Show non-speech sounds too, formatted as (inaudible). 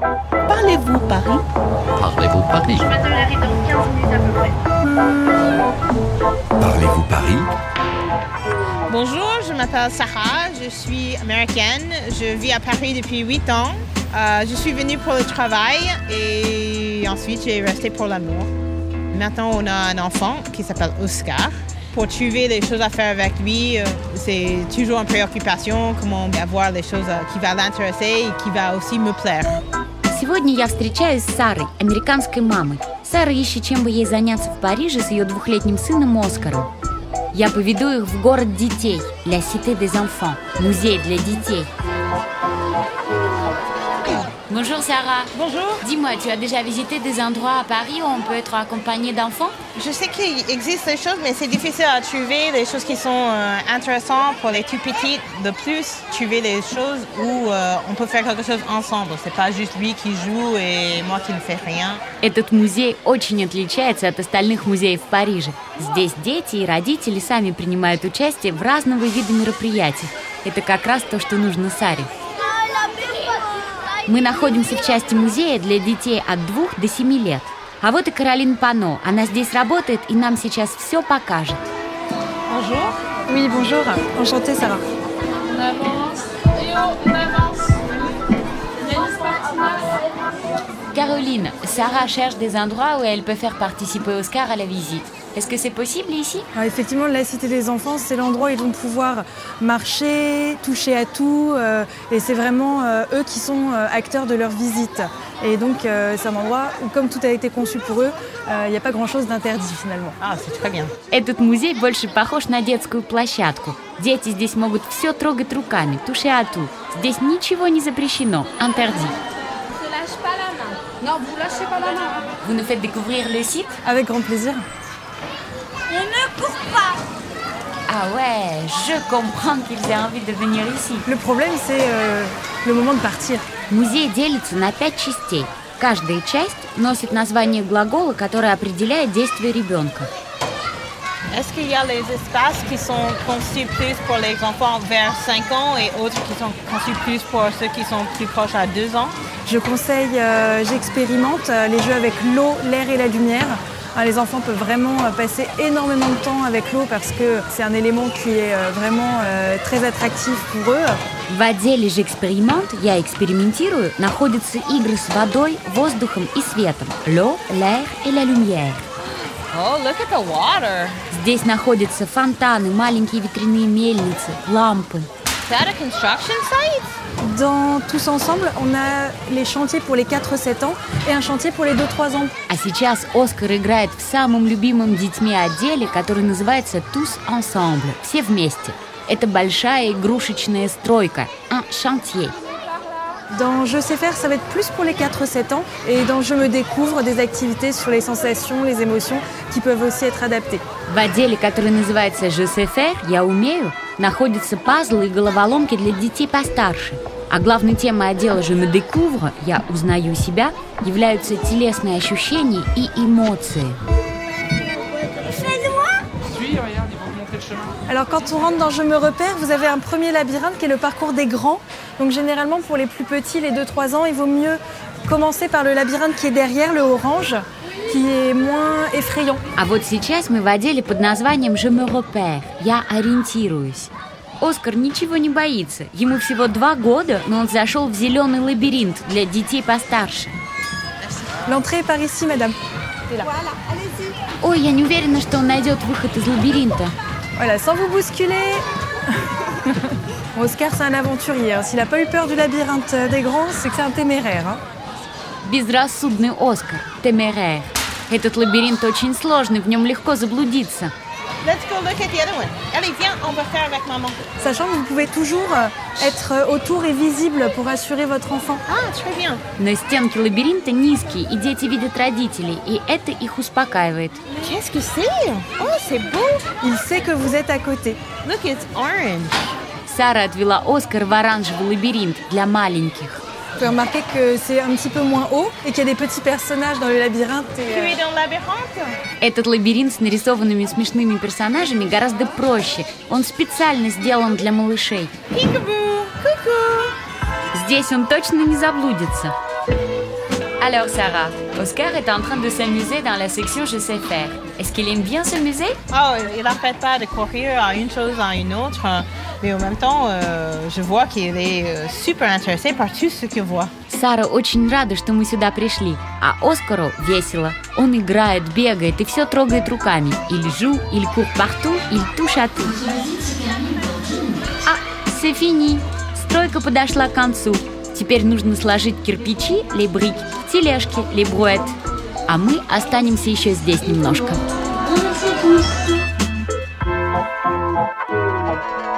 Parlez-vous Paris? Parlez-vous Paris? Je dans 15 minutes à peu près. Parlez-vous Paris? Bonjour, je m'appelle Sarah, je suis américaine, je vis à Paris depuis 8 ans. Euh, je suis venue pour le travail et ensuite j'ai resté pour l'amour. Maintenant on a un enfant qui s'appelle Oscar. Pour trouver des choses à faire avec lui, euh, c'est toujours une préoccupation, comment avoir des choses euh, qui vont l'intéresser et qui va aussi me plaire. Сегодня я встречаюсь с Сарой, американской мамой. Сара ищет, чем бы ей заняться в Париже с ее двухлетним сыном Оскаром. Я поведу их в город детей, La Cité des Enfants, музей для детей. Bonjour Sarah. Bonjour. Dis-moi, tu as déjà visité des endroits à Paris où on peut être accompagné d'enfants Je sais qu'il existe des choses, mais c'est difficile à trouver des choses qui sont euh, intéressantes pour les tout petits. De plus, trouver des choses où euh, on peut faire quelque chose ensemble. C'est pas juste lui qui joue et moi qui ne fais rien. Этот музей очень отличается от остальных музеев в Париже. Здесь дети и родители сами принимают участие в разного вида мероприятий. Это как раз то, что нужно Саре. Мы находимся в части музея для детей от 2 до 7 лет. А вот и Каролин Пано. Она здесь работает и нам сейчас все покажет. Bonjour. Oui, bonjour. Enchantée, Sarah. On avance. Et on avance. Caroline, Sarah cherche des endroits où elle peut faire participer Oscar à la visite. Est-ce que c'est possible ici Alors, effectivement, la Cité des Enfants, c'est l'endroit où ils vont pouvoir marcher, toucher à tout. euh, et c'est vraiment euh, eux qui sont euh, acteurs de leur visite. Et donc, euh, c'est un endroit où, comme tout a été conçu pour eux, euh, il n'y a pas grand-chose d'interdit finalement. Ah, c'est très bien. Этот музей больше похож на детскую площадку. Дети здесь могут все трогать руками, тушиату. Здесь ничего не запрещено, интерди. Ne lâche pas la main. Non, vous lâchez pas la main. Vous nous faites découvrir le site Avec grand plaisir. Ah ouais, je comprends qu'ils aient envie de venir ici. Le problème, c'est euh, le moment de partir. Музей делится на пять частей. Каждая часть носит название глагола, который определяет действие ребенка. Est-ce qu'il y a les espaces qui sont conçus plus pour les enfants vers 5 ans et autres qui sont conçus plus pour ceux qui sont plus proches à 2 ans Je conseille, euh, j'expérimente euh, les jeux avec l'eau, l'air et la lumière. Hein, les enfants peuvent vraiment euh, passer énormément de temps avec l'eau parce que c'est un élément qui est euh, vraiment euh, très attractif pour eux. В отделе же эксперимент я экспериментирую находятся игры с водой, воздухом и светом. L'eau, l'air et la lumière. Oh, look at the water. Здесь находятся фонтаны, маленькие ветряные мельницы, лампы. Is that a construction site? Dans Tous Ensemble, on a les chantiers pour les 4-7 ans et un chantier pour les 2-3 ans. А сейчас Оскар играет в самом любимом детьми отделе, который называется «Tous Ensemble» – «Все вместе». Это большая игрушечная стройка – un chantier. Dans Je sais faire, ça va être plus pour les 4-7 ans. Et dans Je me découvre, des activités sur les sensations, les émotions qui peuvent aussi être adaptées. В отделе, который называется «Je sais faire» – «Я умею», находятся пазлы и головоломки для детей постарше. А главной темой отдела «Je me découvre» – «Я узнаю себя» являются телесные ощущения и эмоции. Suis, regarde, ils vont te montrer le chemin. Alors quand on rentre dans Je me repère, vous avez un premier labyrinthe qui est le parcours des grands. Donc généralement pour les plus petits, les 2-3 ans, il vaut mieux commencer par le labyrinthe qui est derrière, le orange, qui est moins effrayant. А вот сейчас мы в отделе под названием «Je me repère» – «Я ориентируюсь». Оскар ничего не боится. Ему всего два года, но он зашел в зеленый лабиринт для детей постарше. L'entrée est par ici, madame. Ой, я не уверена, что он найдет выход из лабиринта. Voilà, sans vous bousculer. (laughs) Oscar, c'est un aventurier. hein. S'il n'a pas eu peur du labyrinthe des grands, c'est que c'est un téméraire. hein. Безрассудный Оскар, темерер. Этот лабиринт очень сложный, в нем легко заблудиться. Let's go look at the other one. Allez, viens, on va faire avec maman. Sachant que vous pouvez toujours euh, être euh, autour et visible pour assurer votre enfant. Ah, très bien. Но стенки лабиринта низкие, и дети видят родителей, и это их успокаивает. Qu'est-ce que c'est? Oh, c'est beau. Il sait que vous êtes à côté. Look, it's orange. Сара отвела Оскар в оранжевый лабиринт для маленьких. Pouvez remarquer que c'est un petit peu moins haut et qu'il y a des petits personnages dans le labyrinthe. et, Tu euh? Этот лабиринт с нарисованными смешными персонажами гораздо проще. Он специально сделан для малышей. Здесь он точно не заблудится. Alors Sarah, Oscar est en train de s'amuser dans la section Je sais faire. Est-ce qu'il aime bien ce musée Ah, il n'arrête pas de courir à une chose à une autre, mais en même temps, euh, je vois qu'il est euh, super intéressé par tout ce qu'il voit. Сара очень рада, что мы сюда пришли, а Оскару весело. Он играет, бегает и все трогает руками. Il joue, il court partout, il touche à tout. А, c'est fini. Стройка подошла к концу. Теперь нужно сложить кирпичи, лебрик, тележки тележке, лебруэт. А мы останемся еще здесь немножко. Thank you.